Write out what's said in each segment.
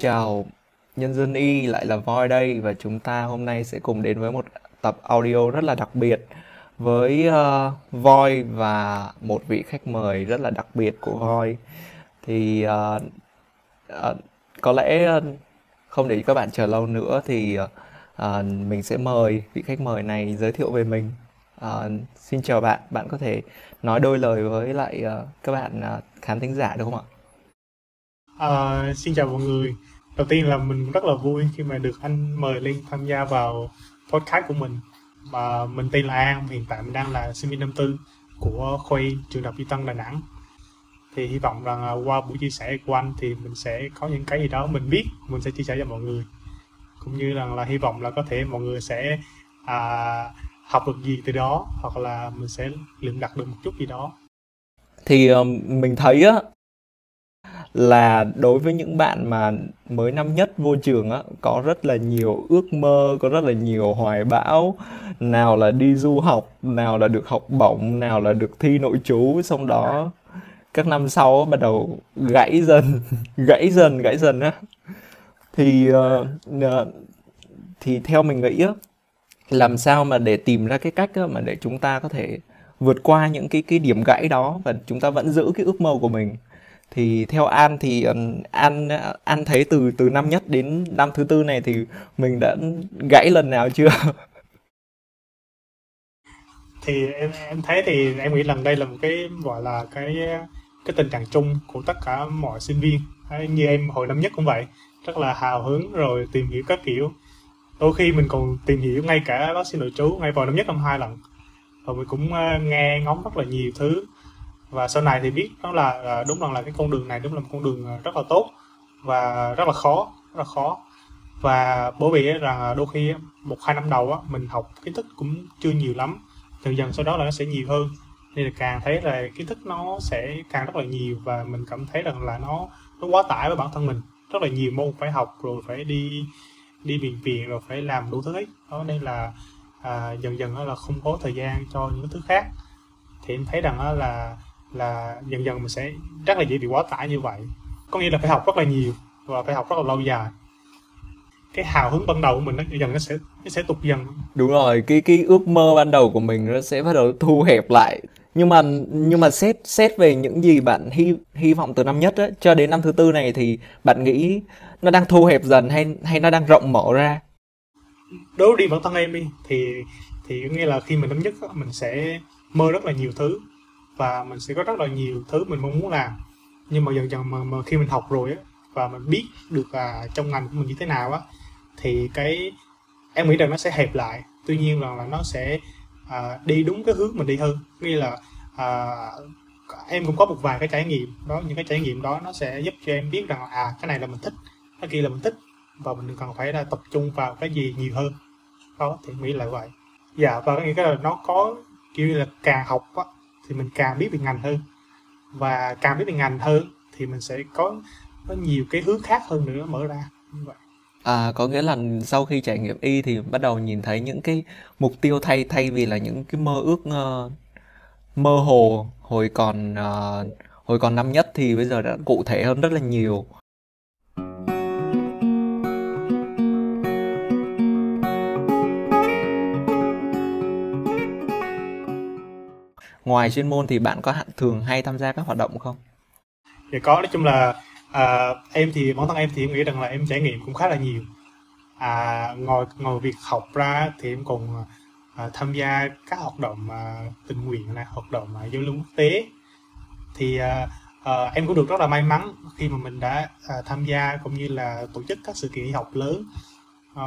Chào, nhân dân y lại là Voi đây và chúng ta hôm nay sẽ cùng đến với một tập audio rất là đặc biệt với uh, Voi và một vị khách mời rất là đặc biệt của Voi. Thì uh, uh, có lẽ uh, không để các bạn chờ lâu nữa thì uh, mình sẽ mời vị khách mời này giới thiệu về mình. Uh, xin chào bạn, bạn có thể nói đôi lời với lại uh, các bạn uh, khán thính giả được không ạ? Uh, xin chào mọi người. Đầu tiên là mình rất là vui khi mà được anh mời lên tham gia vào podcast của mình. Và mình tên là An, hiện tại mình đang là sinh viên năm tư của khoa trường đại học Y Tân Đà Nẵng. Thì hy vọng rằng qua buổi chia sẻ của anh thì mình sẽ có những cái gì đó mình biết, mình sẽ chia sẻ cho mọi người. Cũng như rằng là hy vọng là có thể mọi người sẽ à, học được gì từ đó hoặc là mình sẽ luyện đặt được một chút gì đó. Thì ờ, mình thấy á là đối với những bạn mà mới năm nhất vô trường á có rất là nhiều ước mơ có rất là nhiều hoài bão. Nào là đi du học nào là được học bổng nào là được thi nội trú. Xong đó các năm sau bắt đầu gãy dần gãy dần gãy dần á. Thì uh, thì theo mình nghĩ á làm sao mà để tìm ra cái cách á, mà để chúng ta có thể vượt qua những cái cái điểm gãy đó và chúng ta vẫn giữ cái ước mơ của mình? Thì theo An thì An An thấy từ từ năm nhất đến năm thứ tư này thì mình đã gãy lần nào chưa? thì em em thấy thì em nghĩ rằng đây là một cái, gọi là cái cái tình trạng chung của tất cả mọi sinh viên. Như em hồi năm nhất cũng vậy, rất là hào hứng rồi tìm hiểu các kiểu. Đôi khi mình còn tìm hiểu ngay cả bác sĩ nội trú ngay vào năm nhất, năm hai lần. Rồi mình cũng ờ, nghe ngóng rất là nhiều thứ và sau này thì biết đó là đúng rằng là cái con đường này đúng là một con đường ờ, rất là tốt và rất là khó rất là khó. Và bởi vì rằng đôi khi một hai năm đầu á mình học kiến thức cũng chưa nhiều lắm dần dần sau đó là nó sẽ nhiều hơn. Nên là càng thấy là kiến thức nó sẽ càng rất là nhiều và mình cảm thấy rằng là nó nó quá tải với bản thân mình. Rất là nhiều môn phải học rồi phải đi đi viện viện rồi phải làm đủ thứ ấy đó nên là à, dần dần là không có thời gian cho những thứ khác. Thì em thấy rằng là là dần dần mình sẽ rất là dễ bị quá tải như vậy. Có nghĩa là phải học rất là nhiều và phải học rất là lâu dài. Cái hào hứng ban đầu của mình nó dần nó sẽ nó sẽ tụt dần. Đúng rồi cái cái ước mơ ban đầu của mình nó sẽ bắt đầu thu hẹp lại. Nhưng mà nhưng mà xét xét về những gì bạn hy hy vọng từ năm nhất á cho đến năm thứ tư này thì bạn nghĩ nó đang thu hẹp dần hay hay nó đang rộng mở ra? Đối đi bản thân em đi thì thì nghĩa là khi mình năm nhất mình sẽ mơ rất là nhiều thứ và mình sẽ có rất là nhiều thứ mình mong muốn làm. Nhưng mà dần dần mà, mà khi mình học rồi á và mình biết được là trong ngành của mình như thế nào á thì cái em nghĩ rằng nó sẽ hẹp lại. Tuy nhiên là, là nó sẽ à, đi đúng cái hướng mình đi hơn. Nghĩa là à, em cũng có một vài cái trải nghiệm đó những cái trải nghiệm đó nó sẽ giúp cho em biết rằng à cái này là mình thích cái kia là mình thích và mình cần phải là tập trung vào cái gì nhiều hơn. Đó thì nghĩ là vậy. Dạ và cái là nó có kiểu như là càng học á, thì mình càng biết về ngành hơn. Và càng biết về ngành hơn thì mình sẽ có có nhiều cái hướng khác hơn nữa mở ra. Như vậy. À, có nghĩa là sau khi trải nghiệm y thì bắt đầu nhìn thấy những cái mục tiêu thay thay vì là những cái mơ ước uh, mơ hồ hồi còn uh, hồi còn năm nhất thì bây giờ đã cụ thể hơn rất là nhiều. Ngoài chuyên môn thì bạn có hạn thường hay tham gia các hoạt động không? Thì có nói chung là à, em thì bản thân em thì em nghĩ rằng là em trải nghiệm cũng khá là nhiều. À, ngồi ngồi việc học ra thì em còn à, tham gia các hoạt động à, tình nguyện này, hoạt động à, giao lưu quốc tế. Thì à, à, em cũng được rất là may mắn khi mà mình đã à, tham gia cũng như là tổ chức các sự kiện y học lớn. À,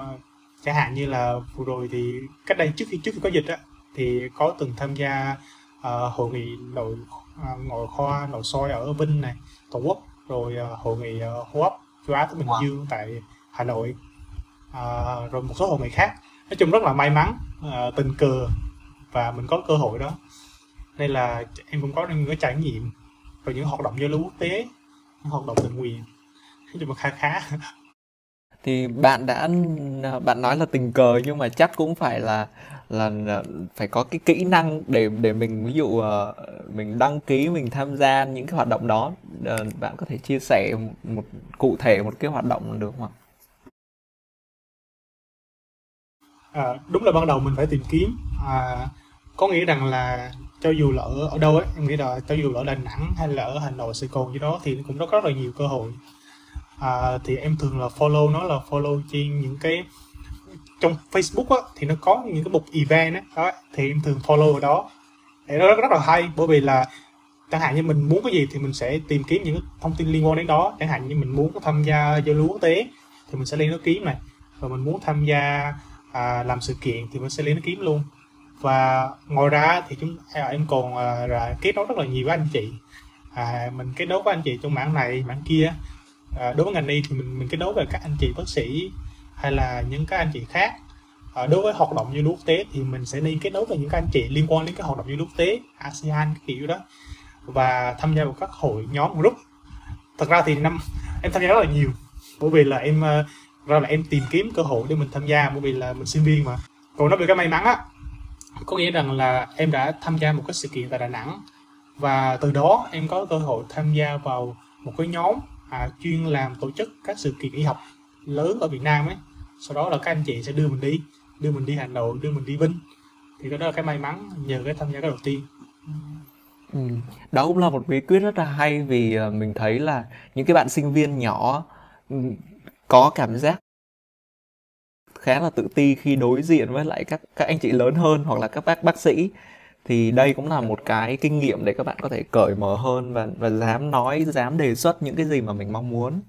chẳng hạn như là vừa rồi thì cách đây trước khi trước khi có dịch á thì có từng tham gia uh, hội nghị nội à, uh, ngoại khoa nội soi ở Vinh này Tổ quốc rồi uh, hội nghị uh, hô hấp châu Á Thái Bình wow. Dương tại Hà Nội. Uh, rồi một số hội nghị khác. Nói chung rất là may mắn uh, tình cờ và mình có cơ hội đó. Nên là em cũng có những cái trải nghiệm rồi những hoạt động giao lưu quốc tế những hoạt động tình nguyện. Nói chung là khá khá. Thì bạn đã bạn nói là tình cờ nhưng mà chắc cũng phải là là phải có cái kỹ năng để để mình ví dụ uh, mình đăng ký mình tham gia những cái hoạt động đó. Uh, bạn có thể chia sẻ một cụ thể một cái hoạt động được không ạ? À, đúng là ban đầu mình phải tìm kiếm. À, có nghĩa rằng là cho dù là ở, ở đâu ấy em nghĩ là cho dù là ở Đà Nẵng hay là ở Hà Nội Sài Gòn gì đó thì cũng có rất là nhiều cơ hội. À, thì em thường là follow nó là follow trên những cái trong Facebook á, thì nó có những cái mục event á. Đó thì em thường follow ở đó. Thì nó rất, rất là hay bởi vì là chẳng hạn như mình muốn cái gì thì mình sẽ tìm kiếm những thông tin liên quan đến đó. Chẳng hạn như mình muốn tham gia giao lưu quốc tế thì mình sẽ lên nó kiếm này. Và mình muốn tham gia à, làm sự kiện thì mình sẽ lên nó kiếm luôn. Và ngoài ra thì chúng à, em còn à, là kết nối rất là nhiều với anh chị. À, mình kết nối với anh chị trong mảng này mảng kia. À, đối với ngành y thì mình mình kết nối với các anh chị bác sĩ hay là những các anh chị khác. À, đối với hoạt động du lịch quốc tế thì mình sẽ đi kết nối với những các anh chị liên quan đến các hoạt động du lịch quốc tế ASEAN kiểu đó và tham gia vào các hội nhóm group. Thật ra thì năm em tham gia rất là nhiều bởi vì là em ờ, ra là em tìm kiếm cơ hội để mình tham gia bởi vì là mình sinh viên mà. Còn nói về cái may mắn á có nghĩa rằng là em đã tham gia một cái sự kiện tại Đà Nẵng và từ đó em có cơ hội tham gia vào một cái nhóm à, chuyên làm tổ chức các sự kiện y học lớn ở Việt Nam ấy sau đó là các anh chị sẽ đưa mình đi, đưa mình đi Hà Nội, đưa mình đi Vinh. Thì đó là cái may mắn nhờ cái tham gia cái đầu tiên. Ừ. đó cũng là một bí quyết rất là hay vì ờ, mình thấy là những cái bạn sinh viên nhỏ ừ, có cảm giác khá là tự ti khi đối diện với lại các các anh chị lớn hơn hoặc là các bác bác sĩ. Thì đây cũng là một cái kinh nghiệm để các bạn có thể cởi mở hơn và và dám nói, dám đề xuất những cái gì mà mình mong muốn.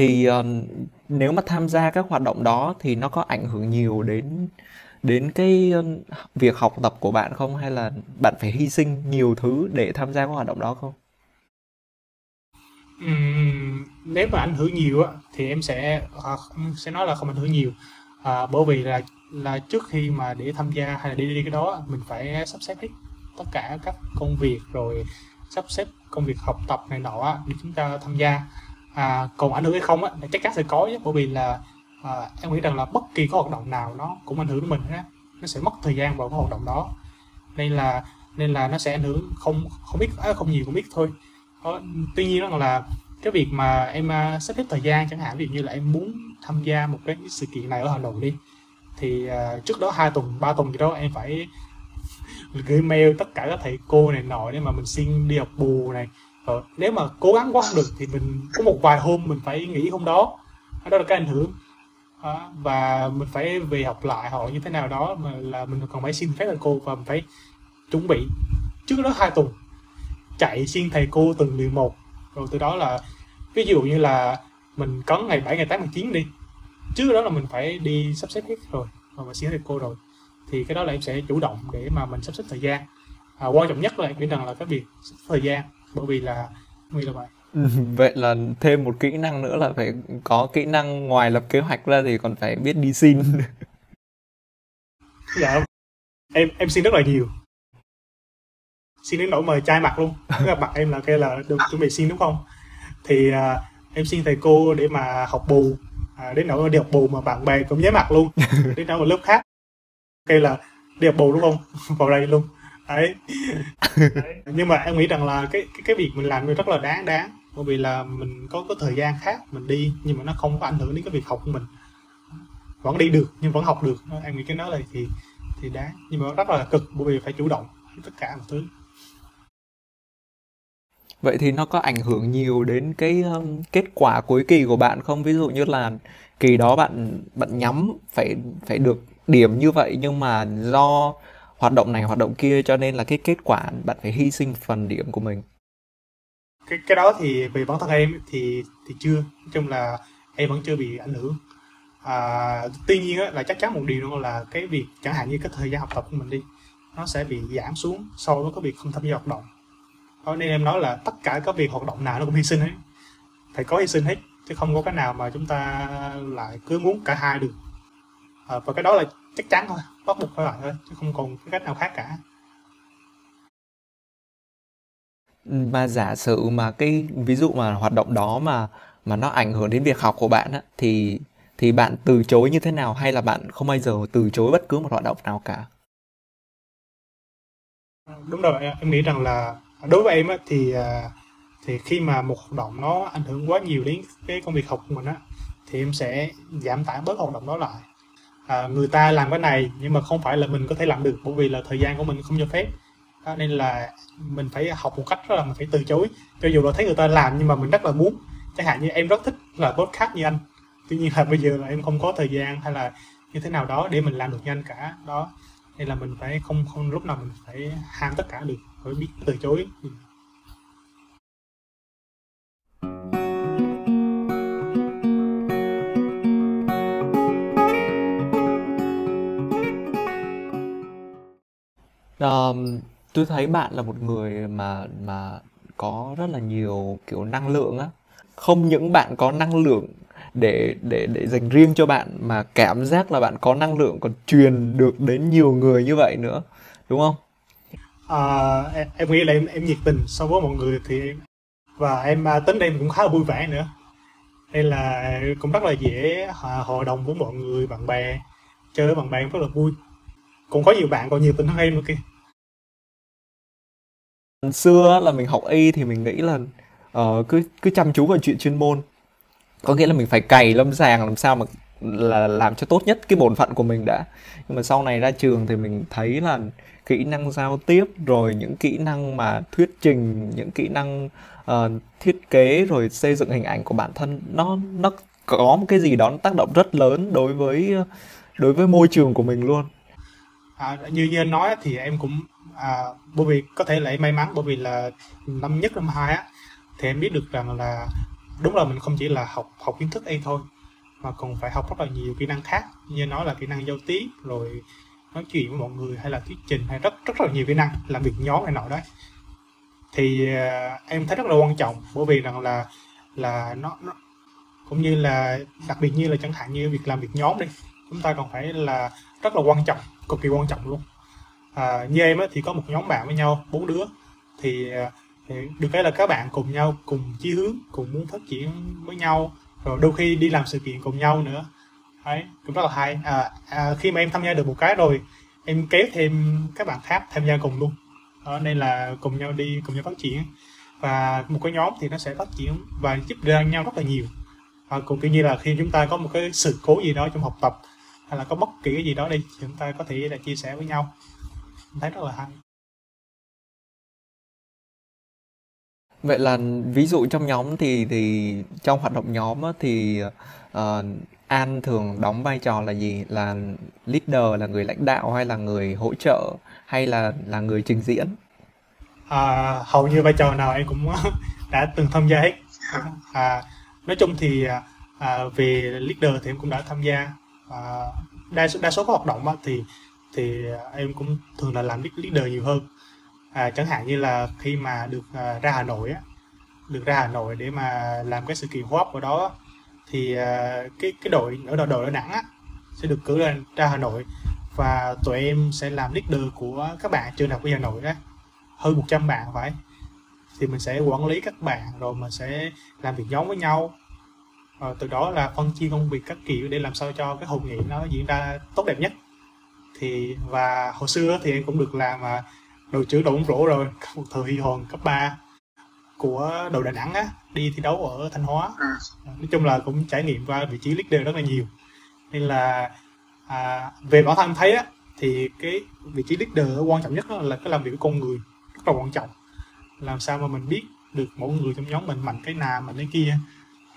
Thì uh, nếu mà tham gia các hoạt động đó thì nó có ảnh hưởng nhiều đến đến cái việc học tập của bạn không? Hay là bạn phải hy sinh nhiều thứ để tham gia các hoạt động đó không? Ừm, nếu mà ảnh hưởng nhiều á thì em sẽ ờ, hoặc sẽ nói là không ảnh hưởng nhiều. À, bởi vì là là trước khi mà để tham gia hay là đi đi cái đó mình phải sắp xếp hết tất cả các công việc rồi sắp xếp công việc học tập này nọ để chúng ta tham gia à, còn ảnh hưởng hay không á chắc chắn sẽ có chứ bởi vì là à, em nghĩ rằng là bất kỳ có hoạt động nào nó cũng ảnh hưởng đến mình hết nó sẽ mất thời gian vào cái hoạt động đó. Nên là nên là nó sẽ ảnh hưởng không không biết à, không nhiều cũng biết thôi. Đó, tuy nhiên rằng là cái việc mà em à, sắp xếp thời gian chẳng hạn ví dụ như là em muốn tham gia một cái sự kiện này ở Hà Nội đi thì uh, trước đó hai tuần ba tuần gì đó em phải gửi mail tất cả các thầy cô này nọ để mà mình xin đi học bù này ờ, nếu mà cố gắng quá không được thì mình có một vài hôm mình phải nghỉ hôm đó. Đó là cái ảnh hưởng. À, và mình phải về học lại họ như thế nào đó mà là mình còn phải xin phép thầy cô và mình phải chuẩn bị. Trước đó hai tuần chạy xin thầy cô từng điều một. Rồi từ đó là ví dụ như là mình có ngày 7, ngày 8, ngày 9 đi. Trước đó là mình phải đi sắp xếp hết rồi và mình xin thầy cô rồi. Thì cái đó là em sẽ chủ động để mà mình sắp xếp thời gian. À, quan trọng nhất là em nghĩ rằng là cái việc thời gian bởi vì là vì là vậy. Vậy là thêm một kỹ năng nữa là phải có kỹ năng ngoài lập kế hoạch ra thì còn phải biết đi xin. dạ em em xin rất là nhiều. Xin đến nỗi mà chai mặt luôn. Các bạn em là kêu là được chuẩn bị xin đúng không? Thì à, em xin thầy cô để mà học bù. À, đến nỗi đi học bù mà bạn bè cũng nhớ mặt luôn. Đến nỗi một lớp khác kêu là đi học bù đúng không? Vào đây luôn đấy. đấy. Nhưng mà em nghĩ rằng là cái cái cái việc mình làm rất là đáng đáng. Bởi vì là mình có có thời gian khác mình đi nhưng mà nó không có ảnh hưởng đến cái việc học của mình. Vẫn đi được nhưng vẫn học được. Em nghĩ cái đó là thì thì đáng. Nhưng mà rất là cực bởi vì phải chủ động tất cả mọi thứ. Vậy thì nó có ảnh hưởng nhiều đến cái um, kết quả cuối kỳ của bạn không? Ví dụ như là kỳ đó bạn bạn nhắm phải phải được điểm như vậy nhưng mà do hoạt động này hoạt động kia cho nên là cái kết quả bạn phải hy sinh phần điểm của mình. Cái cái đó thì về bản thân em thì thì chưa. Nói chung là em vẫn chưa bị ảnh hưởng. À, tuy nhiên á, là chắc chắn một điều là cái việc chẳng hạn như cái thời gian học tập của mình đi nó sẽ bị giảm xuống so với cái việc không tham gia hoạt động. Đó nên em nói là tất cả các việc hoạt động nào nó cũng hy sinh hết. Phải có hy sinh hết chứ không có cái nào mà chúng ta lại cứ muốn cả hai được. À, và cái đó là chắc chắn thôi bắt buộc phải vậy thôi chứ không còn cái cách nào khác cả mà giả sử mà cái ví dụ mà hoạt động đó mà mà nó ảnh hưởng đến việc học của bạn á thì thì bạn từ chối như thế nào hay là bạn không bao giờ từ chối bất cứ một hoạt động nào cả? Đúng rồi, em nghĩ rằng là đối với em á, thì à, thì khi mà một hoạt động nó ảnh hưởng quá nhiều đến cái công việc học của mình á thì em sẽ giảm tải bớt hoạt động đó lại à, người ta làm cái này nhưng mà không phải là mình có thể làm được bởi vì là thời gian của mình không cho phép. Đó, nên là mình phải học một cách là mình phải từ chối. Cho dù là thấy người ta làm nhưng mà mình rất là muốn. Chẳng hạn như em rất thích là podcast như anh. Tuy nhiên là bây giờ là em không có thời gian hay là như thế nào đó để mình làm được nhanh cả. Đó nên là mình phải không không lúc nào mình phải ham tất cả được phải biết từ chối. Ờm, tôi thấy bạn là một người mà mà có rất là nhiều kiểu năng lượng á. Không những bạn có năng lượng để để để dành riêng cho bạn mà cảm giác là bạn có năng lượng còn truyền được đến nhiều người như vậy nữa, đúng không? À, em, em nghĩ là em em nhiệt tình so với mọi người thì em và em à, tính đây cũng khá là vui vẻ nữa nên là cũng rất là dễ hòa, hòa đồng với mọi người bạn bè chơi với bạn bè rất là vui cũng có nhiều bạn còn nhiều tình hơn em nữa kia xưa là mình học y thì mình nghĩ là uh, cứ cứ chăm chú vào chuyện chuyên môn. Có nghĩa là mình phải cày lâm sàng làm sao mà là làm cho tốt nhất cái bổn phận của mình đã. Nhưng mà sau này ra trường thì mình thấy là kỹ năng giao tiếp rồi những kỹ năng mà thuyết trình những kỹ năng uh, thiết kế rồi xây dựng hình ảnh của bản thân nó nó có một cái gì đó nó tác động rất lớn đối với ờ, đối với môi trường của mình luôn à, như như anh nói thì em cũng à, bởi vì có thể là em may mắn bởi vì là năm nhất năm hai á thì em biết được rằng là đúng là mình không chỉ là học học kiến thức ấy thôi mà còn phải học rất là nhiều kỹ năng khác. Như nói là kỹ năng giao tiếp rồi nói chuyện với mọi người hay là thuyết trình hay rất rất là nhiều kỹ năng làm việc nhóm này nọ đấy. Thì uh, em thấy rất là quan trọng bởi vì rằng là là nó, nó cũng như là đặc biệt như là chẳng hạn như việc làm việc nhóm đi chúng ta còn phải là rất là quan trọng cực kỳ quan trọng luôn. À, như em á, thì có một nhóm bạn với nhau bốn đứa. Thì, à, thì được cái là các bạn cùng nhau cùng chí hướng cùng muốn phát triển với nhau. Rồi đôi khi đi làm sự kiện cùng nhau nữa. Đấy cũng rất là hay. À, à, khi mà em tham gia được một cái rồi em kéo thêm các bạn khác tham gia cùng luôn. Đó, nên là cùng nhau đi cùng nhau phát triển. Và một cái nhóm thì nó sẽ phát triển và giúp đỡ nhau rất là nhiều. Và cũng kiểu như là khi chúng ta có một cái sự cố gì đó trong học tập hay là có bất kỳ cái gì đó đi thì chúng ta có thể là chia sẻ với nhau thấy rất là hay Vậy là ví dụ trong nhóm thì thì trong hoạt động nhóm á, thì ờ, An thường đóng vai trò là gì? Là leader, là người lãnh đạo hay là người hỗ trợ hay là là người trình diễn? à, hầu như vai trò nào em cũng đã từng tham gia hết à, nói chung thì à, về leader thì em cũng đã tham gia à, đa số đa số các hoạt động á, thì thì em cũng thường là làm leader nhiều hơn. À, chẳng hạn như là khi mà được à, ra Hà Nội á được ra Hà Nội để mà làm cái sự kiện hô ở đó thì à, cái cái đội ở đội đội ở Nẵng á sẽ được cử lên ra Hà Nội và tụi em sẽ làm leader của các bạn trường đại học Hà Nội đó hơn 100 bạn phải. Thì mình sẽ quản lý các bạn rồi mình sẽ làm việc nhóm với nhau và từ đó là phân chia công việc các kiểu để làm sao cho cái hội nghị nó diễn ra tốt đẹp nhất. Thì và hồi xưa thì em cũng được làm à, đội trưởng đội bóng rổ rồi một thời huy hoàng cấp 3 của đội Đà Nẵng á đi thi đấu ở Thanh Hóa. Ừ. nói chung là cũng trải nghiệm qua vị trí leader rất là nhiều. Nên là à, về bản thân thấy á thì cái vị trí leader quan trọng nhất là cái làm việc với con người rất là quan trọng. Làm sao mà mình biết được mỗi người trong nhóm mình mạnh cái nào mạnh cái kia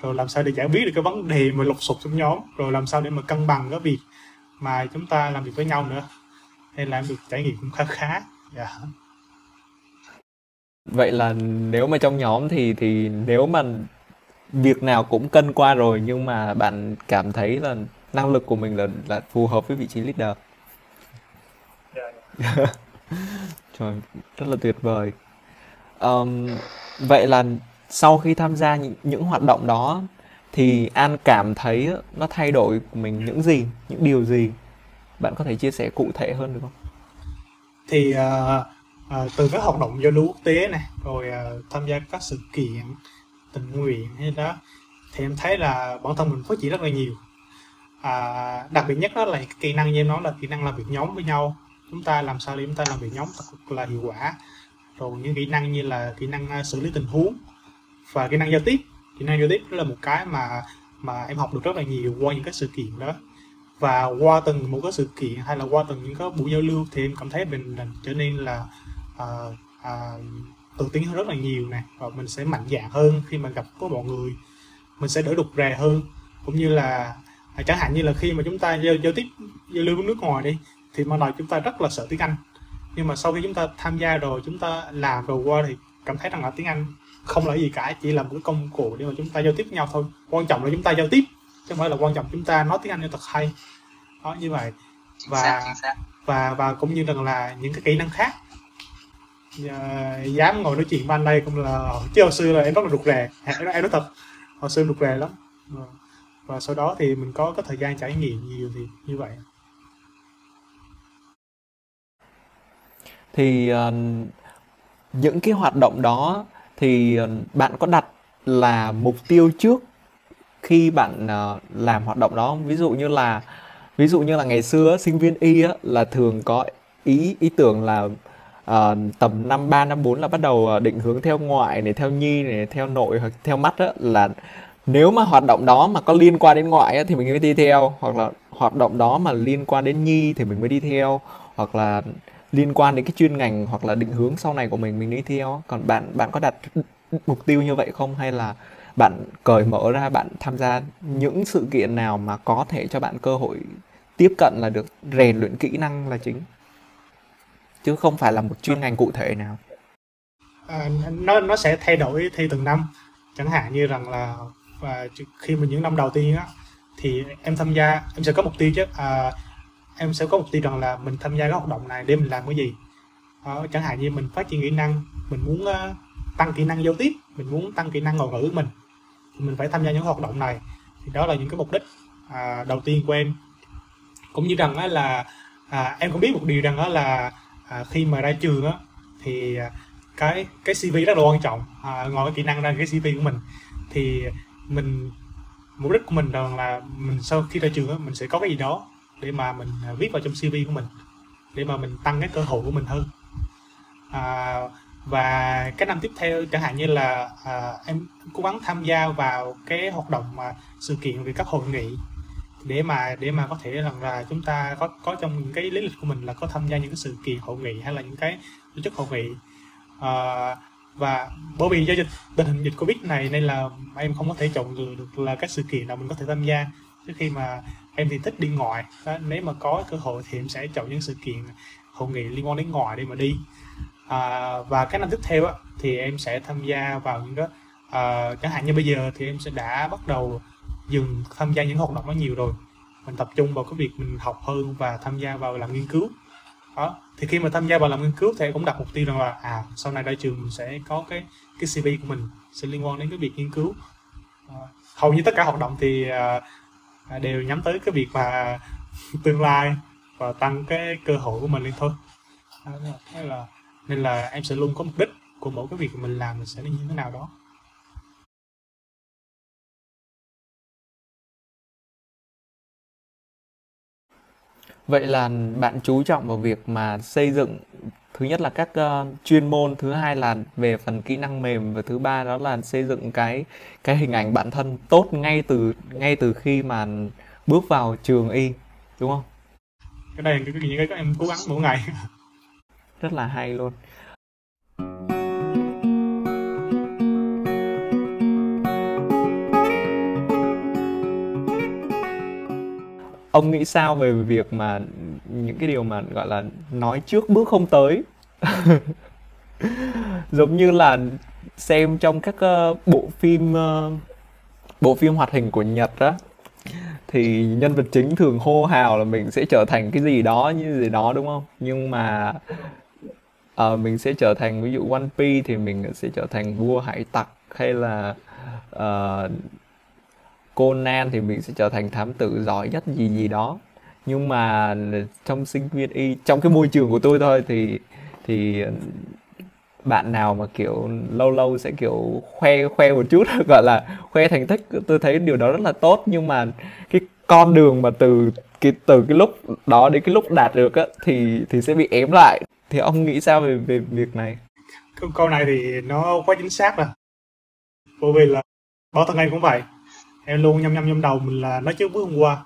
rồi làm sao để giải quyết được cái vấn đề mà lục sục trong nhóm rồi làm sao để mà cân bằng cái việc mà chúng ta làm việc với nhau nữa nên là em được trải nghiệm cũng khá khá yeah. Dạ. Vậy là nếu mà trong nhóm thì thì nếu mà việc nào cũng cân qua rồi nhưng mà bạn cảm thấy là năng lực của mình là là phù hợp với vị trí leader. Yeah. Dạ. Trời, rất là tuyệt vời. Ờm, vậy là sau khi tham gia những, những hoạt động đó thì An cảm thấy nó thay đổi của mình những gì, những điều gì? Bạn có thể chia sẻ cụ thể hơn được không? Thì uh, uh, từ các hoạt động giao lưu quốc tế này, rồi uh, tham gia các sự kiện tình nguyện hay đó thì em thấy là bản thân mình phát triển rất là nhiều à, đặc biệt nhất đó là kỹ năng như em nói là kỹ năng làm việc nhóm với nhau chúng ta làm sao để chúng ta làm việc nhóm thật là hiệu quả rồi những kỹ năng như là kỹ năng xử lý tình huống và kỹ năng giao tiếp kỹ năng giao tiếp đó là một cái mà mà em học được rất là nhiều qua những cái sự kiện đó. Và qua từng một cái sự kiện hay là qua từng những cái buổi giao lưu thì em cảm thấy mình trở nên là à, à, tự tin hơn rất là nhiều nè. Và mình sẽ mạnh dạn hơn khi mà gặp với mọi người. Mình sẽ đỡ đục rè hơn. Cũng như là à, chẳng hạn như là khi mà chúng ta giao, giao tiếp giao lưu với nước ngoài đi thì ban đầu chúng ta rất là sợ tiếng Anh. Nhưng mà sau khi chúng ta tham gia rồi chúng ta làm rồi qua thì cảm thấy rằng là tiếng Anh không là gì cả chỉ là một cái công cụ để mà chúng ta giao tiếp với nhau thôi. Quan trọng là chúng ta giao tiếp chứ không phải là quan trọng chúng ta nói tiếng Anh cho thật hay. Đó như vậy. Và và và cũng như rằng là những cái kỹ năng khác. À, dám ngồi nói chuyện ban đây cũng là chứ hồi xưa là em rất là rụt rè. Em, nói thật. Hồi xưa rụt rè lắm. Và, và sau đó thì mình có cái thời gian trải nghiệm nhiều thì như vậy. Thì uh, những cái hoạt động đó thì ờ, bạn có đặt là mục tiêu trước khi bạn uh, làm hoạt động đó? Ví dụ như là ví dụ như là ngày xưa sinh viên y á, là thường có ý ý tưởng là uh, tầm năm ba năm bốn là bắt đầu định hướng theo ngoại này theo nhi này theo nội hoặc theo mắt á, là nếu mà hoạt động đó mà có liên quan đến ngoại á, thì mình mới đi theo hoặc là hoạt động đó mà liên quan đến nhi thì mình mới đi theo hoặc là liên quan đến cái chuyên ngành hoặc là định hướng sau này của mình mình đi theo còn bạn bạn có đặt mục tiêu như vậy không? Hay là bạn cởi mở ra bạn tham gia những sự kiện nào mà có thể cho bạn cơ hội tiếp cận là được rèn luyện kỹ năng là chính? Chứ không phải là một chuyên ngành cụ thể nào. À, nó nó sẽ thay đổi theo từng năm. Chẳng hạn như rằng là và khi mà những năm đầu tiên á thì em tham gia em sẽ có mục tiêu chứ. À, em sẽ có mục tiêu rằng là mình tham gia các hoạt động này để mình làm cái gì? Ờ, chẳng hạn như mình phát triển kỹ năng mình muốn uh, tăng kỹ năng giao tiếp mình muốn tăng kỹ năng ngôn ngữ mình thì mình phải tham gia những hoạt động này. Thì đó là những cái mục đích uh, đầu tiên của em. Cũng như rằng uh, là uh, em cũng biết một điều rằng đó là uh, khi mà ra trường uh, thì cái cái CV rất là quan trọng. À, ngoài cái kỹ năng ra cái CV của mình thì mình mục đích của mình rằng là mình sau khi ra trường mình sẽ có cái gì đó để mà mình à, viết vào trong CV của mình để mà mình tăng cái cơ hội của mình hơn. À, và cái năm tiếp theo chẳng hạn như là à, em cố gắng tham gia vào cái hoạt động mà sự kiện về các hội nghị để mà để mà có thể rằng là chúng ta có có trong những cái lý lịch của mình là có tham gia những cái sự kiện hội nghị hay là những cái tổ chức hội nghị. À, và bởi vì do dịch tình hình dịch covid này nên là em không có thể chọn lựa được là các sự kiện nào mình có thể tham gia. Trước khi mà em thì thích đi ngoài. Đó, nếu mà có cơ hội thì em sẽ chọn những sự kiện hội nghị liên quan đến ngoài để mà đi. À, và cái năm tiếp theo á, thì em sẽ tham gia vào những cái à, chẳng hạn như bây giờ thì em sẽ đã bắt đầu dừng tham gia những hoạt động đó nhiều rồi. Mình tập trung vào cái việc mình học hơn và tham gia vào làm nghiên cứu. Đó thì khi mà tham gia vào làm nghiên cứu thì em cũng đặt mục tiêu rằng là à sau này ra trường mình sẽ có cái cái CV của mình sẽ liên quan đến cái việc nghiên cứu. À, hầu như tất cả hoạt động thì à, À, À, đều nhắm tới cái việc mà tương lai và tăng cái cơ hội của mình lên thôi. À, thế là, nên là em sẽ luôn có mục đích của mỗi cái việc mình làm mình sẽ như thế nào đó. Vậy là bạn chú trọng vào việc mà xây dựng thứ nhất là các uh, chuyên môn, thứ hai là về phần kỹ năng mềm và thứ ba đó là xây dựng cái cái hình ảnh bản thân tốt ngay từ ngay từ khi mà bước vào trường y đúng không? Cái này cái những cái các em cố gắng mỗi ngày. Rất là hay luôn. Ông nghĩ sao về việc mà những cái điều mà gọi là nói trước bước không tới? Giống như là xem trong các uh, bộ phim uh, bộ phim hoạt hình của Nhật á thì nhân vật chính thường hô hào là mình sẽ trở thành cái gì đó như gì đó đúng không? Nhưng mà uh, mình sẽ trở thành ví dụ One Piece thì mình sẽ trở thành vua hải tặc hay là uh, Conan thì mình sẽ trở thành thám tử giỏi nhất gì gì đó. Nhưng mà trong sinh viên y trong cái môi trường của tôi thôi thì thì bạn nào mà kiểu lâu lâu sẽ kiểu khoe khoe một chút gọi là khoe thành tích tôi thấy điều đó rất là tốt. Nhưng mà cái con đường mà từ cái từ cái lúc đó đến cái lúc đạt được á thì thì sẽ bị ém lại. Thì ông nghĩ sao về về việc này? Câu, này thì nó quá chính xác rồi. Bởi vì là bản thân anh cũng vậy em luôn nhâm nhâm trong đầu mình là nói trước bước hôm qua.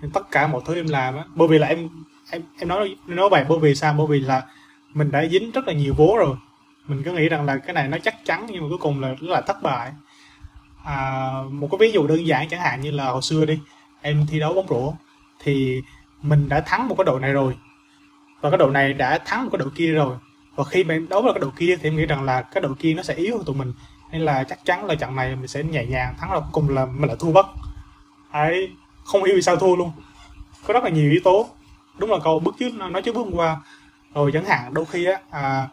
Nên tất cả mọi thứ em làm á bởi vì là em em em nói nói vậy bởi vì sao? Bởi vì là mình đã dính rất là nhiều vố rồi. Mình cứ nghĩ rằng là cái này nó chắc chắn nhưng mà cuối cùng là rất là thất bại. À, một cái ví dụ đơn giản chẳng hạn như là hồi xưa đi em thi đấu bóng rổ thì mình đã thắng một cái đội này rồi. Và cái đội này đã thắng một cái đội kia rồi. Và khi mà em đấu với cái đội kia thì em nghĩ rằng là cái đội kia nó sẽ yếu hơn tụi mình nên là chắc chắn là trận này mình sẽ nhẹ nhàng thắng là cùng là mình lại thua bất. Ấy không hiểu vì sao thua luôn. Có rất là nhiều yếu tố. Đúng là câu bước trước nói trước bước hôm qua. Rồi chẳng hạn đôi khi á à,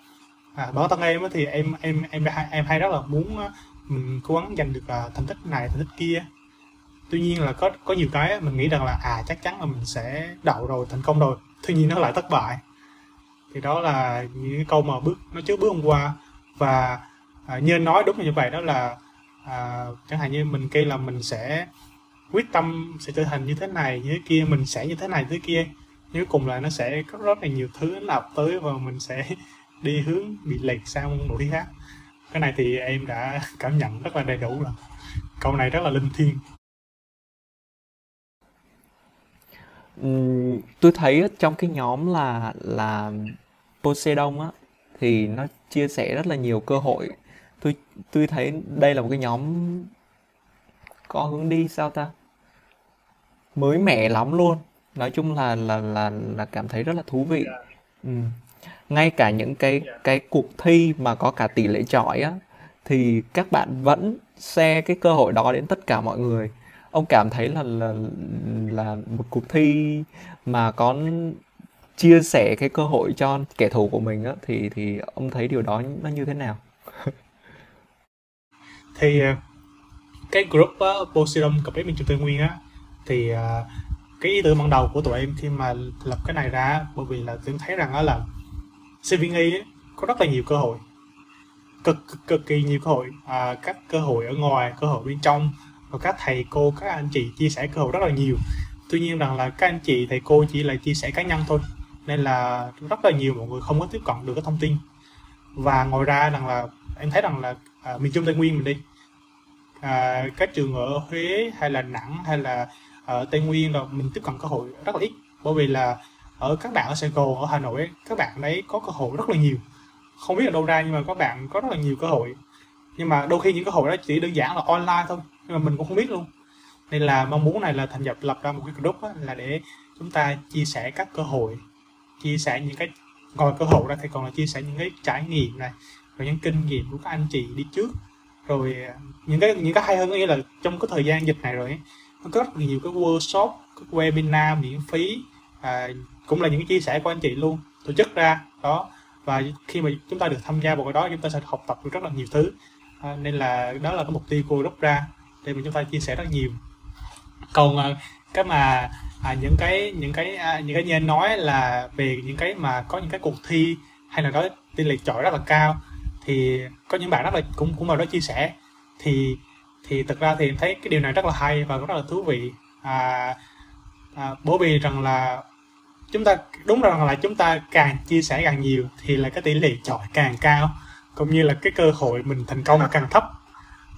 à, bản thân em á thì em em em em, em hay rất là muốn mình cố gắng giành được à, thành tích này thành tích kia. Tuy nhiên là có có nhiều cái mình nghĩ rằng là à chắc chắn là mình sẽ đậu rồi thành công rồi. Tuy nhiên nó lại thất bại. Thì đó là những cái câu mà bước nó trước bước hôm qua. Và à, như anh nói đúng là như vậy. Đó là à, chẳng hạn như mình kêu là mình sẽ quyết tâm sẽ trở thành như thế này như thế kia mình sẽ như thế này thế kia. Nếu cùng là nó sẽ có rất là nhiều thứ nó tới và mình sẽ đi hướng bị lệch sang một đi khác. Cái này thì em đã cảm nhận rất là đầy đủ rồi. Câu này rất là linh thiêng. Tôi thấy trong cái nhóm là là Poseidon á thì nó chia sẻ rất là nhiều cơ hội. Tôi tôi thấy đây là một cái nhóm có hướng đi sao ta? Mới mẻ lắm luôn. Nói chung là là là là cảm thấy rất là thú vị. ừ. Ngay cả những cái cái cuộc thi mà có cả tỷ lệ chọi á, thì các bạn vẫn share cái cơ hội đó đến tất cả mọi người ông cảm thấy là là là một cuộc thi mà có chia sẻ cái cơ hội cho kẻ thù của mình á, thì thì ông thấy điều đó nó như thế nào thì ờ, cái group uh, Poseidon cập bếp miền Trung Tây Nguyên á thì uh, cái ý tưởng ban đầu của tụi em khi mà lập cái này ra bởi vì là tôi thấy rằng đó là sinh viên y có rất là nhiều cơ hội. Cực cực, cực kỳ nhiều cơ hội. À, các cơ hội ở ngoài cơ hội bên trong và các thầy cô các anh chị chia sẻ cơ hội rất là nhiều. Tuy nhiên rằng là các anh chị thầy cô chỉ là chia sẻ cá nhân thôi nên là rất là nhiều mọi người không có tiếp cận được cái thông tin. Và ngoài ra rằng là em thấy rằng là à, miền trung tây nguyên mình đi. À, các trường ở huế hay là nẵng hay là ở tây nguyên rồi mình tiếp cận cơ hội rất là ít. Bởi vì là ở các bạn ở sài gòn ở hà nội ấy, các bạn đấy có cơ hội rất là nhiều. Không biết ở đâu ra nhưng mà các bạn có rất là nhiều cơ hội. Nhưng mà đôi khi những cơ hội đó chỉ đơn giản là online thôi nhưng mà mình cũng không biết luôn. Nên là mong muốn này là thành lập lập ra một cái group á, là để chúng ta chia sẻ các cơ hội chia sẻ những cái ngoài cơ hội ra thì còn là chia sẻ những cái trải nghiệm này rồi những kinh nghiệm của các anh chị đi trước. Rồi à, những cái những cái hay hơn nghĩa là trong cái thời gian dịch này rồi ấy, nó có rất nhiều cái workshop các webinar miễn phí à, cũng là những cái chia sẻ của anh chị luôn tổ chức ra đó. Và khi mà chúng ta được tham gia vào cái đó chúng ta sẽ học tập được rất là nhiều thứ. À, nên là đó là cái mục tiêu cô rút ra để mà chúng ta chia sẻ rất nhiều. Còn à, cái mà à, những cái những cái à, những cái như anh nói là về những cái mà có những cái cuộc thi hay là đó tỷ lệ chọi rất là cao thì có những bạn rất là cũng cũng vào đó chia sẻ. Thì thì thực ra thì em thấy cái điều này rất là hay và rất là thú vị. À, à, bởi vì rằng là chúng ta đúng rằng là chúng ta càng chia sẻ càng nhiều thì là cái tỷ lệ chọi càng cao cũng như là cái cơ hội mình thành công càng thấp.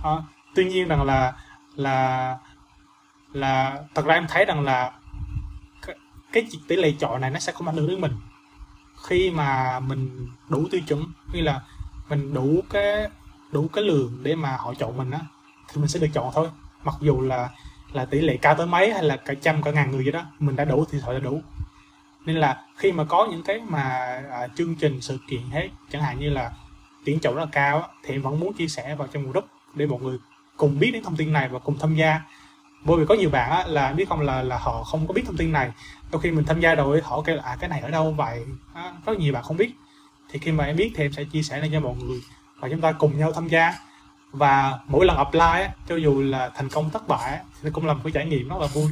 À, tuy nhiên rằng là là là thật ra em thấy rằng là cái, cái tỷ lệ chọi này nó sẽ không ảnh hưởng đến mình. Khi mà mình đủ tiêu chuẩn như là mình đủ cái đủ cái lượng để mà họ chọn mình á thì mình sẽ được chọn thôi. Mặc dù là là tỷ lệ cao tới mấy hay là cả trăm cả ngàn người vậy đó mình đã đủ thì họ đã đủ. Nên là khi mà có những cái mà à, chương trình sự kiện hết chẳng hạn như là tuyển chọn rất là cao thì em vẫn muốn chia sẻ vào trong group để mọi người cùng biết đến thông tin này và cùng tham gia. Bởi vì có nhiều bạn á, là biết không là là họ không có biết thông tin này. Đôi khi mình tham gia rồi họ kêu là à cái này ở đâu vậy? À, có nhiều bạn không biết thì khi mà em biết thì em sẽ chia sẻ lên cho mọi người và chúng ta cùng nhau tham gia. Và mỗi lần apply á, cho dù là thành công thất bại á, thì cũng là một cái trải nghiệm rất là vui.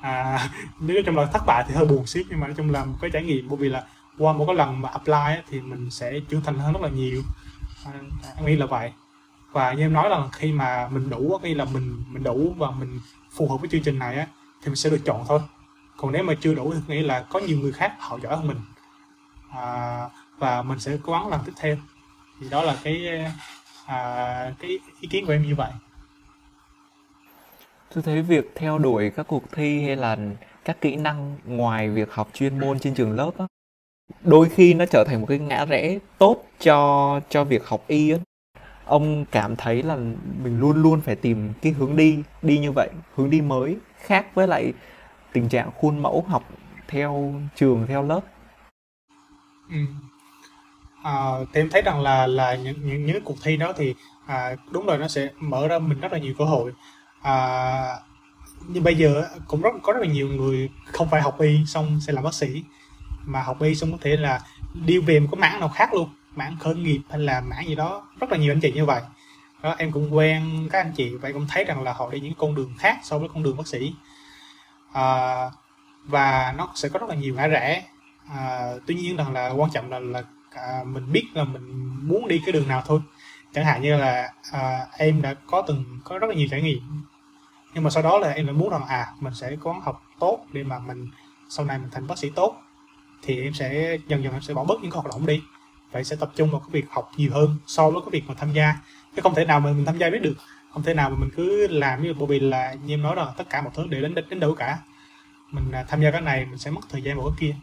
À nếu trong là thất bại thì hơi buồn xíu nhưng mà nói chung là một cái trải nghiệm bởi vì là qua một cái lần mà apply á, thì mình sẽ trưởng thành hơn rất là nhiều. À, em nghĩ là vậy. Và như em nói là khi mà mình đủ khi là mình mình đủ và mình phù hợp với chương trình này á thì mình sẽ được chọn thôi. Còn nếu mà chưa đủ thì nghĩ là có nhiều người khác họ giỏi hơn mình. À, và mình sẽ cố gắng làm tiếp theo. Thì đó là cái à, cái ý kiến của em như vậy. Tôi thấy việc theo đuổi các cuộc thi hay là các kỹ năng ngoài việc học chuyên môn trên trường lớp á đôi khi nó trở thành một cái ngã rẽ tốt cho cho việc học y á. Ông cảm thấy là mình luôn luôn phải tìm cái hướng đi đi như vậy hướng đi mới khác với lại tình trạng khuôn mẫu học theo trường theo lớp. Ừ à, thì em thấy rằng là là những những, những cuộc thi đó thì à, đúng rồi nó sẽ mở ra mình rất là nhiều cơ hội. À, nhưng bây giờ cũng rất có rất là nhiều người không phải học y xong sẽ làm bác sĩ. Mà học y xong có thể là đi về một cái mảng nào khác luôn mảng khởi nghiệp hay là mảng gì đó rất là nhiều anh chị như vậy. Đó, em cũng quen các anh chị vậy cũng thấy rằng là họ đi những con đường khác so với con đường bác sĩ. À, và nó sẽ có rất là nhiều ngã rẽ. À, tuy nhiên rằng là quan trọng là là à, mình biết là mình muốn đi cái đường nào thôi. Chẳng hạn như là à, em đã có từng có rất là nhiều trải nghiệm. Nhưng mà sau đó là em lại muốn rằng à mình sẽ cố gắng học tốt để mà mình sau này mình thành bác sĩ tốt thì em sẽ dần dần em sẽ bỏ bớt những hoạt động đi. Vậy sẽ tập trung vào cái việc học nhiều hơn so với cái việc mà tham gia. Chứ không thể nào mà mình tham gia biết được. Không thể nào mà mình cứ làm như bởi vì là như em nói rồi tất cả một thứ đều đến đến đâu cả. Mình à, tham gia cái này mình sẽ mất thời gian vào cái kia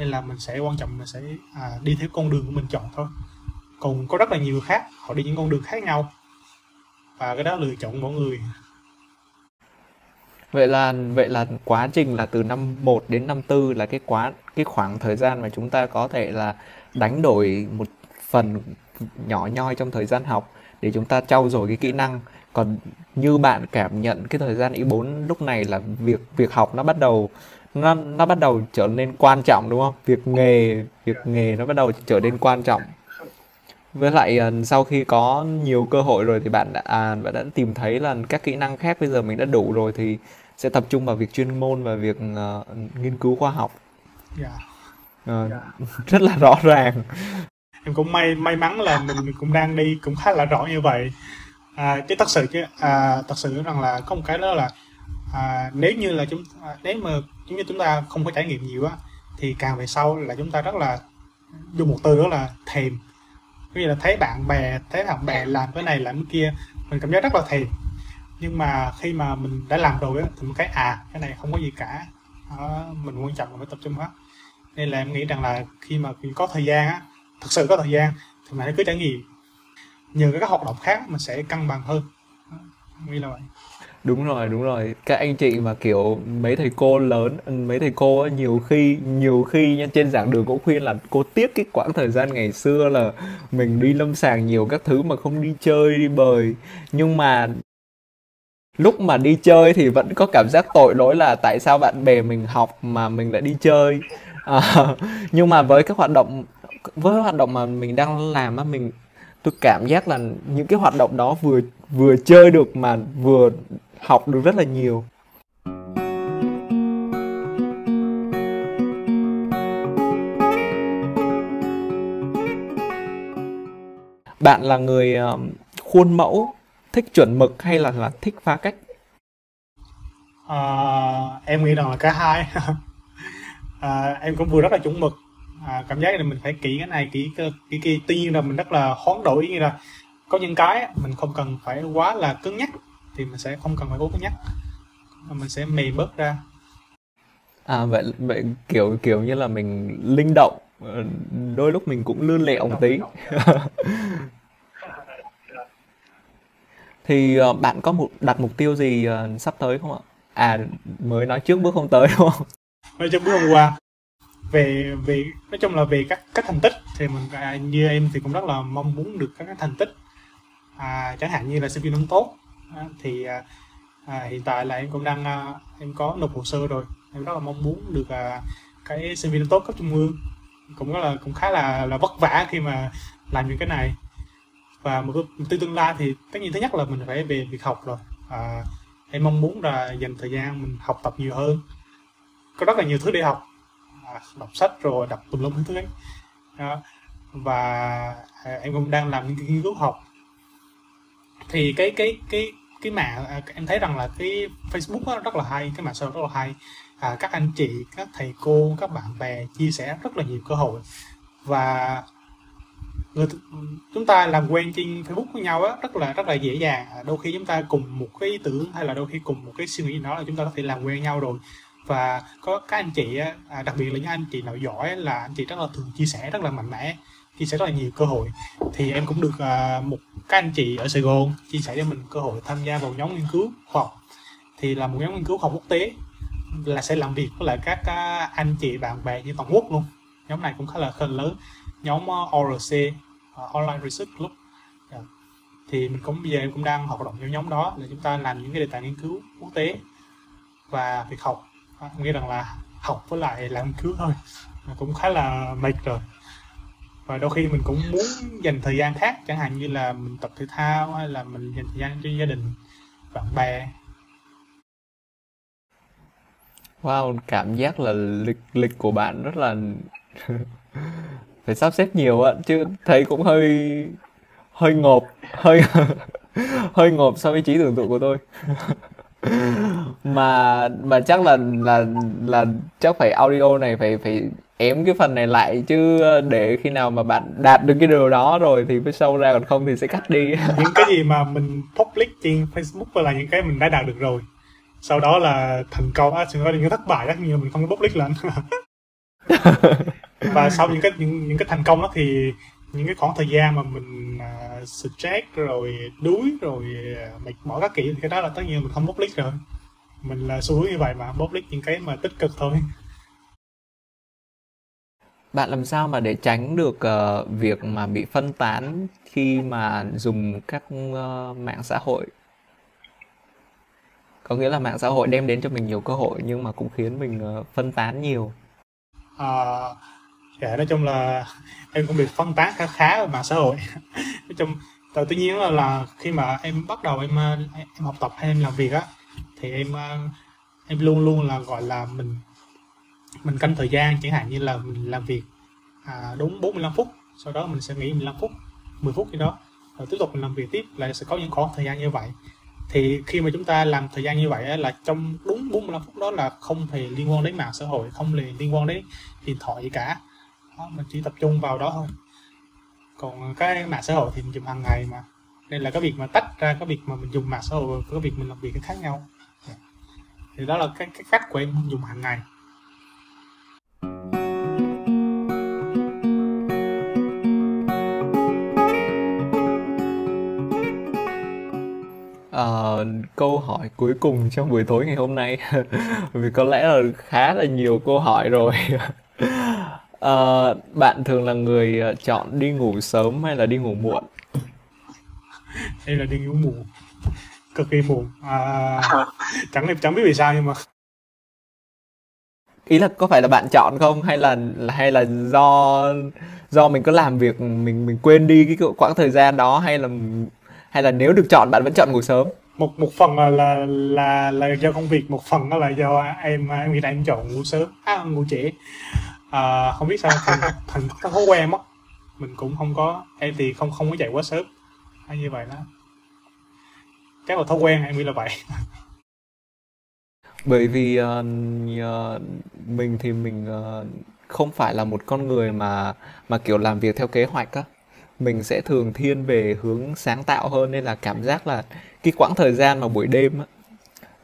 nên là mình sẽ quan trọng là sẽ à, đi theo con đường của mình chọn thôi. Còn có rất là nhiều người khác họ đi những con đường khác nhau. Và cái đó lựa chọn mỗi người. Vậy là vậy là quá trình là từ năm 1 đến năm 4 là cái quá cái khoảng thời gian mà chúng ta có thể là đánh đổi một phần nhỏ nhoi trong thời gian học để chúng ta trau dồi cái kỹ năng. Còn như bạn cảm nhận cái thời gian Y4 lúc này là việc việc học nó bắt đầu nó nó bắt đầu trở nên quan trọng đúng không? Việc nghề việc nghề nó bắt đầu trở nên quan trọng. Với lại ờ, sau khi có nhiều cơ hội rồi thì bạn đã à, bạn đã tìm thấy là các kỹ năng khác bây giờ mình đã đủ rồi thì sẽ tập trung vào việc chuyên môn và việc uh, nghiên cứu khoa học. Yeah. Uh, yeah. rất là rõ ràng. Em cũng may may mắn là mình cũng đang đi cũng khá là rõ như vậy. À, chứ thật sự chứ à, thật sự rằng là có một cái đó là à, nếu như là chúng à, nếu mà chúng như chúng ta không có trải nghiệm nhiều á thì càng về sau là chúng ta rất là dùng một từ đó là thèm. Như là thấy bạn bè thấy bạn bè làm cái này làm cái kia mình cảm giác rất là thèm. Nhưng mà khi mà mình đã làm rồi á thì mình thấy à cái này không có gì cả. Đó, mình quan trọng là phải tập trung hết. Nên là em nghĩ rằng là khi mà mình có thời gian á thật sự có thời gian thì mình hãy cứ trải nghiệm. Nhờ các hoạt động khác mình sẽ cân bằng hơn. Nghĩ là vậy đúng rồi đúng rồi. Các anh chị mà kiểu mấy thầy cô lớn ừ, mấy thầy cô ấy, nhiều khi nhiều khi nha trên giảng đường cũng khuyên là cô tiếc cái quãng thời gian ngày xưa là mình đi lâm sàng nhiều các thứ mà không đi chơi đi bời. Nhưng mà lúc mà đi chơi thì vẫn có cảm giác tội lỗi là tại sao bạn bè mình học mà mình lại đi chơi. À, nhưng mà với các hoạt động với hoạt động mà mình đang làm á mình tôi cảm giác là những cái hoạt động đó vừa vừa chơi được mà vừa học được rất là nhiều. Bạn là người khuôn mẫu thích chuẩn mực hay là là thích phá cách? À, em nghĩ rằng là cả hai. À, em cũng vừa rất là chuẩn mực. À, cảm giác là mình phải kỹ cái này kỹ cái kỹ kia. Tuy nhiên là mình rất là hoán đổi như là có những cái mình không cần phải quá là cứng nhắc thì mình sẽ không cần phải cố cứng nhắc. Mình sẽ mềm bớt ra. À vậy vậy kiểu kiểu như là mình linh động ờ, đôi lúc mình cũng lươn lẹo một tí. Thì uh, bạn có một đặt mục tiêu gì uh, sắp tới không ạ? À mới nói trước bước không tới đúng không? Nói trước bước hôm qua. Về về nói chung là về các các thành tích thì mình à, như em thì cũng rất là mong muốn được các thành tích. À, chẳng hạn như là sinh viên năm tốt à, thì à, hiện tại là em cũng đang à, em có nộp hồ sơ rồi. Em rất là mong muốn được à, cái sinh viên tốt cấp trung ương. Cũng rất là cũng khá là là vất vả khi mà làm những cái này. Và một mục tương lai thì tất nhiên thứ nhất là mình phải về việc học rồi. À, em mong muốn là dành thời gian mình học tập nhiều hơn. Có rất là nhiều thứ để học. À, đọc sách rồi đọc tùm lum thứ ấy. Đó. và à, em cũng đang làm những nghiên cứu học. Thì cái cái cái cái mạng à, em thấy rằng là cái Facebook đó rất là hay cái mạng xã hội rất là hay. À, các anh chị các thầy cô các bạn bè chia sẻ rất là nhiều cơ hội. Và người chúng ta làm quen trên Facebook với nhau á rất là rất là dễ dàng. À, đôi khi chúng ta cùng một cái ý tưởng hay là đôi khi cùng một cái suy nghĩ gì đó là chúng ta có thể làm quen nhau rồi. Và có các anh chị à, đặc biệt là những anh chị nào giỏi là anh chị rất là thường chia sẻ rất là mạnh mẽ chia sẻ rất là nhiều cơ hội. Thì em cũng được à, một các anh chị ở Sài Gòn chia sẻ cho mình cơ hội tham gia vào nhóm nghiên cứu khoa học. Thì là một nhóm nghiên cứu khoa học quốc tế là sẽ làm việc với lại các à, anh chị bạn bè như toàn quốc luôn. Nhóm này cũng khá là khá lớn. Nhóm à, uh, ORC uh, Online Research Club. Yeah. thì mình cũng bây giờ em cũng đang hoạt động trong nhóm đó là chúng ta làm những cái đề tài nghiên cứu quốc tế và việc học. À, rằng là học với lại làm nghiên cứu thôi. Cũng khá là mệt rồi và đôi khi mình cũng muốn dành thời gian khác chẳng hạn như là mình tập thể thao hay là mình dành thời gian cho gia đình bạn bè. Wow, cảm giác là lịch lịch của bạn rất là phải sắp xếp nhiều ạ chứ thấy cũng hơi hơi ngộp hơi hơi ngộp so với trí tưởng tượng của tôi. Mà mà chắc là là là chắc phải audio này phải phải ém cái phần này lại chứ để khi nào mà bạn đạt được cái điều đó rồi thì mới show ra còn không thì sẽ cắt đi. Những cái gì mà mình public trên Facebook là những cái mình đã đạt được rồi. Sau đó là thành công á xin có những cái thất bại đó như mình không có public lên. Và sau những cái những, những cái thành công đó thì những cái khoảng thời gian mà mình uh, stress rồi đuối rồi uh, mệt mỏi các kiểu thì cái đó là tất nhiên mình không public rồi. Mình là xu hướng như vậy mà public những cái mà tích cực thôi bạn làm sao mà để tránh được uh, việc mà bị phân tán khi mà dùng các uh, mạng xã hội? Có nghĩa là mạng xã hội đem đến cho mình nhiều cơ hội nhưng mà cũng khiến mình uh, phân tán nhiều. À, dạ nói chung là em cũng bị phân tán khá khá ở mạng xã hội. Nói chung tự tuy nhiên là, là khi mà em bắt đầu em em học tập hay em làm việc á thì em em luôn luôn là gọi là mình mình canh thời gian chẳng hạn như là mình làm việc à, đúng 45 phút sau đó mình sẽ nghỉ 15 phút 10 phút gì đó rồi tiếp tục mình làm việc tiếp là sẽ có những khoảng thời gian như vậy. Thì khi mà chúng ta làm thời gian như vậy là trong đúng 45 phút đó là không hề liên quan đến mạng xã hội không hề liên quan đến điện thoại gì cả. Đó, mình chỉ tập trung vào đó thôi. Còn cái mạng xã hội thì mình dùng hàng ngày mà. Nên là cái việc mà tách ra cái việc mà mình dùng mạng xã hội với cái việc mình làm việc cái khác nhau. Thì đó là cái, cái cách của em dùng hàng ngày. Câu hỏi cuối cùng trong buổi tối ngày hôm nay. Vì có lẽ là khá là nhiều câu hỏi rồi. Ờ, bạn thường là người ờ, chọn đi ngủ sớm hay là đi ngủ muộn? Đây là đi ngủ muộn. Cực kỳ muộn. À, chẳng chẳng biết vì sao nhưng mà. Ý là có phải là bạn chọn không? Hay là hay là do do mình có làm việc mình mình quên đi cái quãng thời gian đó? Hay là hay là nếu được chọn bạn vẫn chọn ngủ sớm một một phần là là là, là do công việc một phần đó là do em em nghĩ là em chọn ngủ sớm à, ngủ trễ. À, không biết sao thành thành cái thói quen mất mình cũng không có em thì không không có dậy quá sớm. Hay như vậy đó. Chắc là thói quen em nghĩ là vậy. Bởi vì uh, uh, mình thì mình uh, không phải là một con người mà mà kiểu làm việc theo kế hoạch á mình sẽ thường thiên về hướng sáng tạo hơn nên là cảm giác là cái quãng thời gian mà buổi đêm á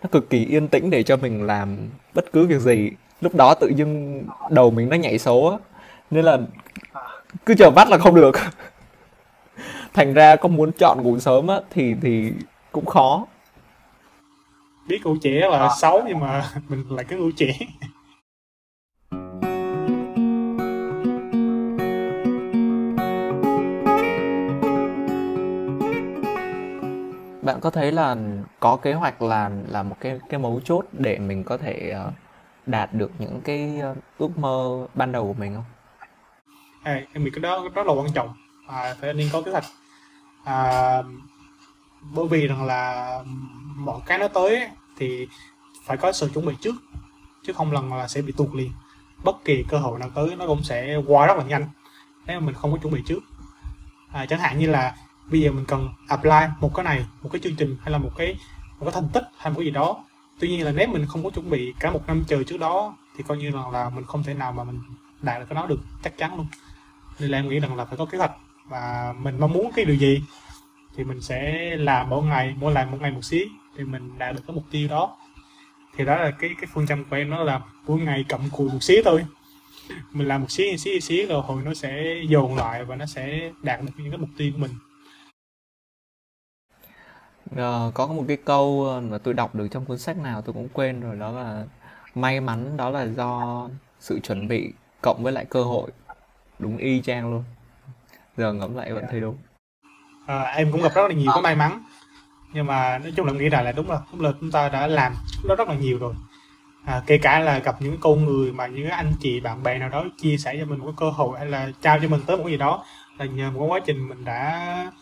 nó cực kỳ yên tĩnh để cho mình làm bất cứ việc gì. Lúc đó tự dưng đầu mình nó nhảy số á nên là cứ chờ bắt là không được. Thành ra có muốn chọn ngủ sớm á thì thì cũng khó. Biết ngủ trễ là xấu nhưng mà mình lại cứ ngủ trễ bạn có thấy là có kế hoạch là là một cái cái mấu chốt để mình có thể ờ, đạt được những cái ờ, ước mơ ban đầu của mình không? À, em nghĩ cái đó rất là quan trọng. À, phải nên có kế hoạch. À, bởi vì rằng là mọi cái nó tới thì phải có sự chuẩn bị trước chứ không lần là sẽ bị tuột liền. Bất kỳ cơ hội nào tới nó cũng sẽ qua rất là nhanh. Nếu mà mình không có chuẩn bị trước. À, chẳng hạn như là bây giờ mình cần apply một cái này một cái chương trình hay là một cái một cái thành tích hay một cái gì đó. Tuy nhiên là nếu mình không có chuẩn bị cả một năm chờ trước đó thì coi như là, là mình không thể nào mà mình đạt được cái đó được chắc chắn luôn. Nên là em nghĩ rằng là phải có kế hoạch và mình mong muốn cái điều gì thì mình sẽ làm mỗi ngày mỗi làm một ngày một xí thì mình đạt được cái mục tiêu đó. Thì đó là cái cái phương châm của em nó là mỗi ngày cầm cùi một xí thôi. Mình làm một xí một xí một xí rồi hồi nó sẽ dồn lại và nó sẽ đạt được những cái mục tiêu của mình. Ờ, có một cái câu mà tôi đọc được trong cuốn sách nào tôi cũng quên rồi đó là may mắn đó là do sự chuẩn bị cộng với lại cơ hội. Đúng y chang luôn. Giờ ngẫm lại vẫn thấy đúng. À, em cũng gặp rất là nhiều cái may mắn. Nhưng mà nói chung là nghĩ rằng là đúng là đúng là chúng ta đã làm nó rất là nhiều rồi. À, kể cả là gặp những con người mà những anh chị bạn bè nào đó chia sẻ cho mình một cái cơ hội hay là trao cho mình tới một cái gì đó là nhờ một quá trình mình đã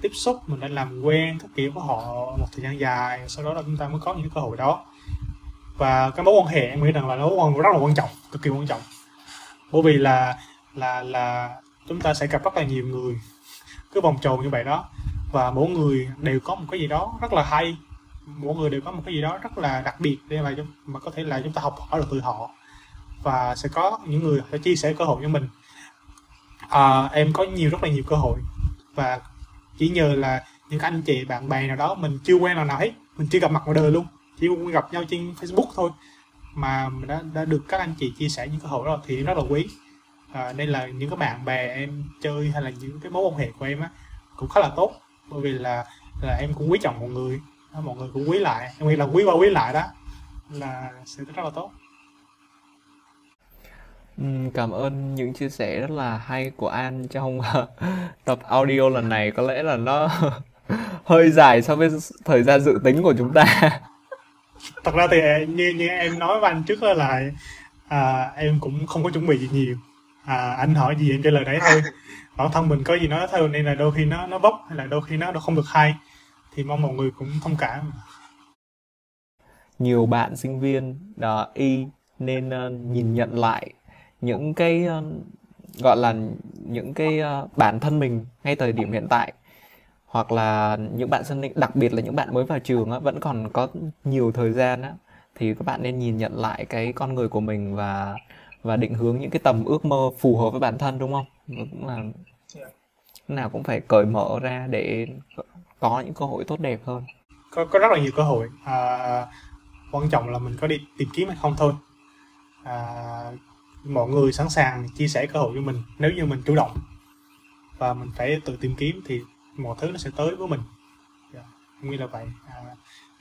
tiếp xúc mình đã làm quen các kiểu với họ một thời gian dài sau đó là chúng ta mới có những cơ hội đó. Và cái mối quan hệ em nghĩ rằng là nó rất là quan trọng cực kỳ quan trọng. Bởi vì là là là chúng ta sẽ gặp rất là nhiều người cứ vòng tròn như vậy đó. Và mỗi người đều có một cái gì đó rất là hay mỗi người đều có một cái gì đó rất là đặc biệt để mà chúng mà có thể là chúng ta học hỏi được từ họ. Và sẽ có những người sẽ chia sẻ cơ hội cho mình. À, em có nhiều rất là nhiều cơ hội. Và chỉ nhờ là những anh chị bạn bè nào đó mình chưa quen nào nào hết mình chưa gặp mặt ngoài đời luôn. Chỉ gặp nhau trên facebook thôi. Mà mình đã, đã được các anh chị chia sẻ những cơ hội đó thì rất là quý. À, nên là những cái bạn bè em chơi hay là những cái mối quan hệ của em á cũng khá là tốt. Bởi vì là là em cũng quý trọng mọi người. Mọi người cũng quý lại. Em nghĩ là quý qua quý lại đó là sẽ rất là tốt. Cảm ơn những chia sẻ rất là hay của An trong tập audio lần này có lẽ là nó hơi dài so với thời gian dự tính của chúng ta. Thật ra thì như như em nói với anh trước là à, em cũng không có chuẩn bị gì nhiều. À, anh hỏi gì em trả lời đấy thôi. Bản thân mình có gì nói thôi nên là đôi khi nó nó bốc hay là đôi khi nó không được hay thì mong mọi người cũng thông cảm. Nhiều bạn sinh viên uh, y nên uh, nhìn nhận lại những cái ờ, gọi là những cái ờ, bản thân mình ngay thời điểm hiện tại hoặc là những bạn sinh đặc biệt là những bạn mới vào trường á, vẫn còn có nhiều thời gian á, thì các bạn nên nhìn nhận lại cái con người của mình và và định hướng những cái tầm ước mơ phù hợp với bản thân đúng không? cũng là nào cũng phải cởi mở ra để có những cơ hội tốt đẹp hơn. Có có rất là nhiều cơ hội. À, quan trọng là mình có đi tìm kiếm hay không thôi. À, mọi người sẵn sàng chia sẻ cơ hội cho mình nếu như mình chủ động. Và mình phải tự tìm kiếm thì mọi thứ nó sẽ tới với mình. Yeah. Dạ, như là vậy. À,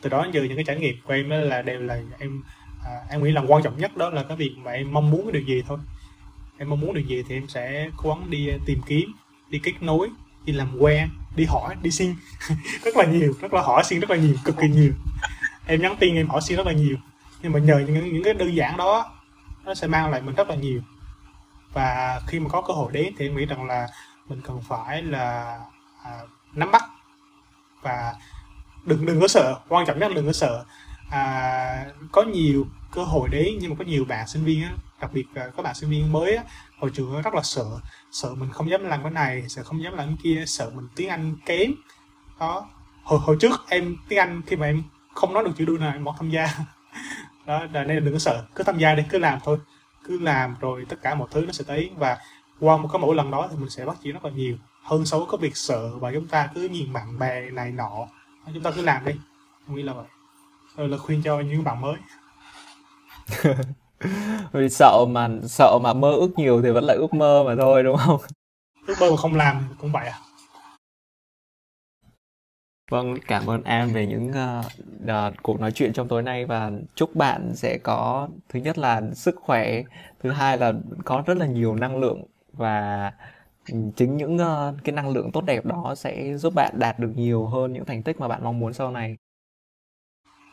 từ đó giờ những cái trải nghiệm của em đó là đều là em à, em nghĩ là quan trọng nhất đó là cái việc mà em mong muốn cái điều gì thôi. Em mong muốn điều gì thì em sẽ cố gắng đi à, tìm kiếm đi kết nối đi làm quen đi hỏi đi xin. Rất là nhiều rất là hỏi xin rất là nhiều cực kỳ nhiều. Em nhắn tin em hỏi xin rất là nhiều. Nhưng mà nhờ những những cái đơn giản đó nó sẽ mang lại mình rất là nhiều. Và khi mà có cơ hội đến thì em nghĩ rằng là mình cần phải là à, nắm bắt. Và đừng đừng có sợ quan trọng nhất là đừng có sợ. À, có nhiều cơ hội đấy nhưng mà có nhiều bạn sinh viên á, đặc biệt là các bạn sinh viên mới á, hồi trường rất là sợ. Sợ mình không dám làm cái này sợ không dám làm cái kia sợ mình tiếng anh kém. Đó. Hồi hồi trước em tiếng anh khi mà em không nói được chữ đuôi này em bỏ tham gia đó là nên đừng có sợ. Cứ tham gia đi cứ làm thôi. Cứ làm rồi tất cả mọi thứ nó sẽ tới. Và qua một cái mỗi lần đó thì mình sẽ bắt chuyện rất là nhiều. Hơn với cái việc sợ và chúng ta cứ nhìn bạn bè này nọ. Chúng ta cứ làm đi. Nghĩ là vậy. Rồi là khuyên cho những bạn mới. Vì sợ mà sợ mà mơ ước nhiều thì vẫn lại ước mơ mà thôi đúng không? Ước mơ mà không làm cũng vậy à Vâng, cảm ơn An về những uh, uh, cuộc nói chuyện trong tối nay và chúc bạn sẽ có thứ nhất là sức khỏe, thứ hai là có rất là nhiều năng lượng và ừ, chính những uh, cái năng lượng tốt đẹp đó sẽ giúp bạn đạt được nhiều hơn những thành tích mà bạn mong muốn sau này.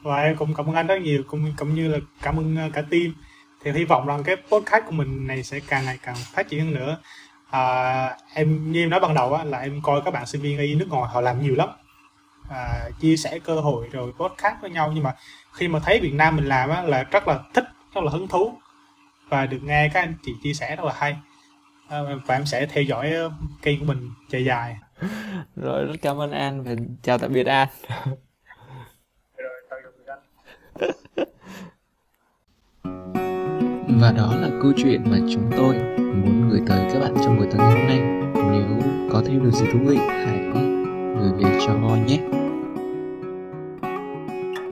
Và em cũng cảm ơn anh rất nhiều, cũng cũng như là cảm ơn ờ, cả team. Thì hy vọng rằng cái podcast của mình này sẽ càng ngày càng phát triển hơn nữa. À, em như em nói ban đầu á, là em coi các bạn sinh viên y nước ngoài họ làm nhiều lắm à, chia sẻ cơ hội rồi podcast với nhau. Nhưng mà khi mà thấy Việt Nam mình làm á, là rất là thích rất là hứng thú. Và được nghe các anh chị chia sẻ rất là hay. À, và em sẽ theo dõi kênh của mình dài dài. Rồi rất cảm ơn An. Và chào tạm biệt An. Rồi tạm biệt anh Và đó là câu chuyện mà chúng tôi muốn gửi tới các bạn trong buổi tối ngày hôm nay. Nếu có thêm điều gì thú vị, hãy gửi về cho nhé.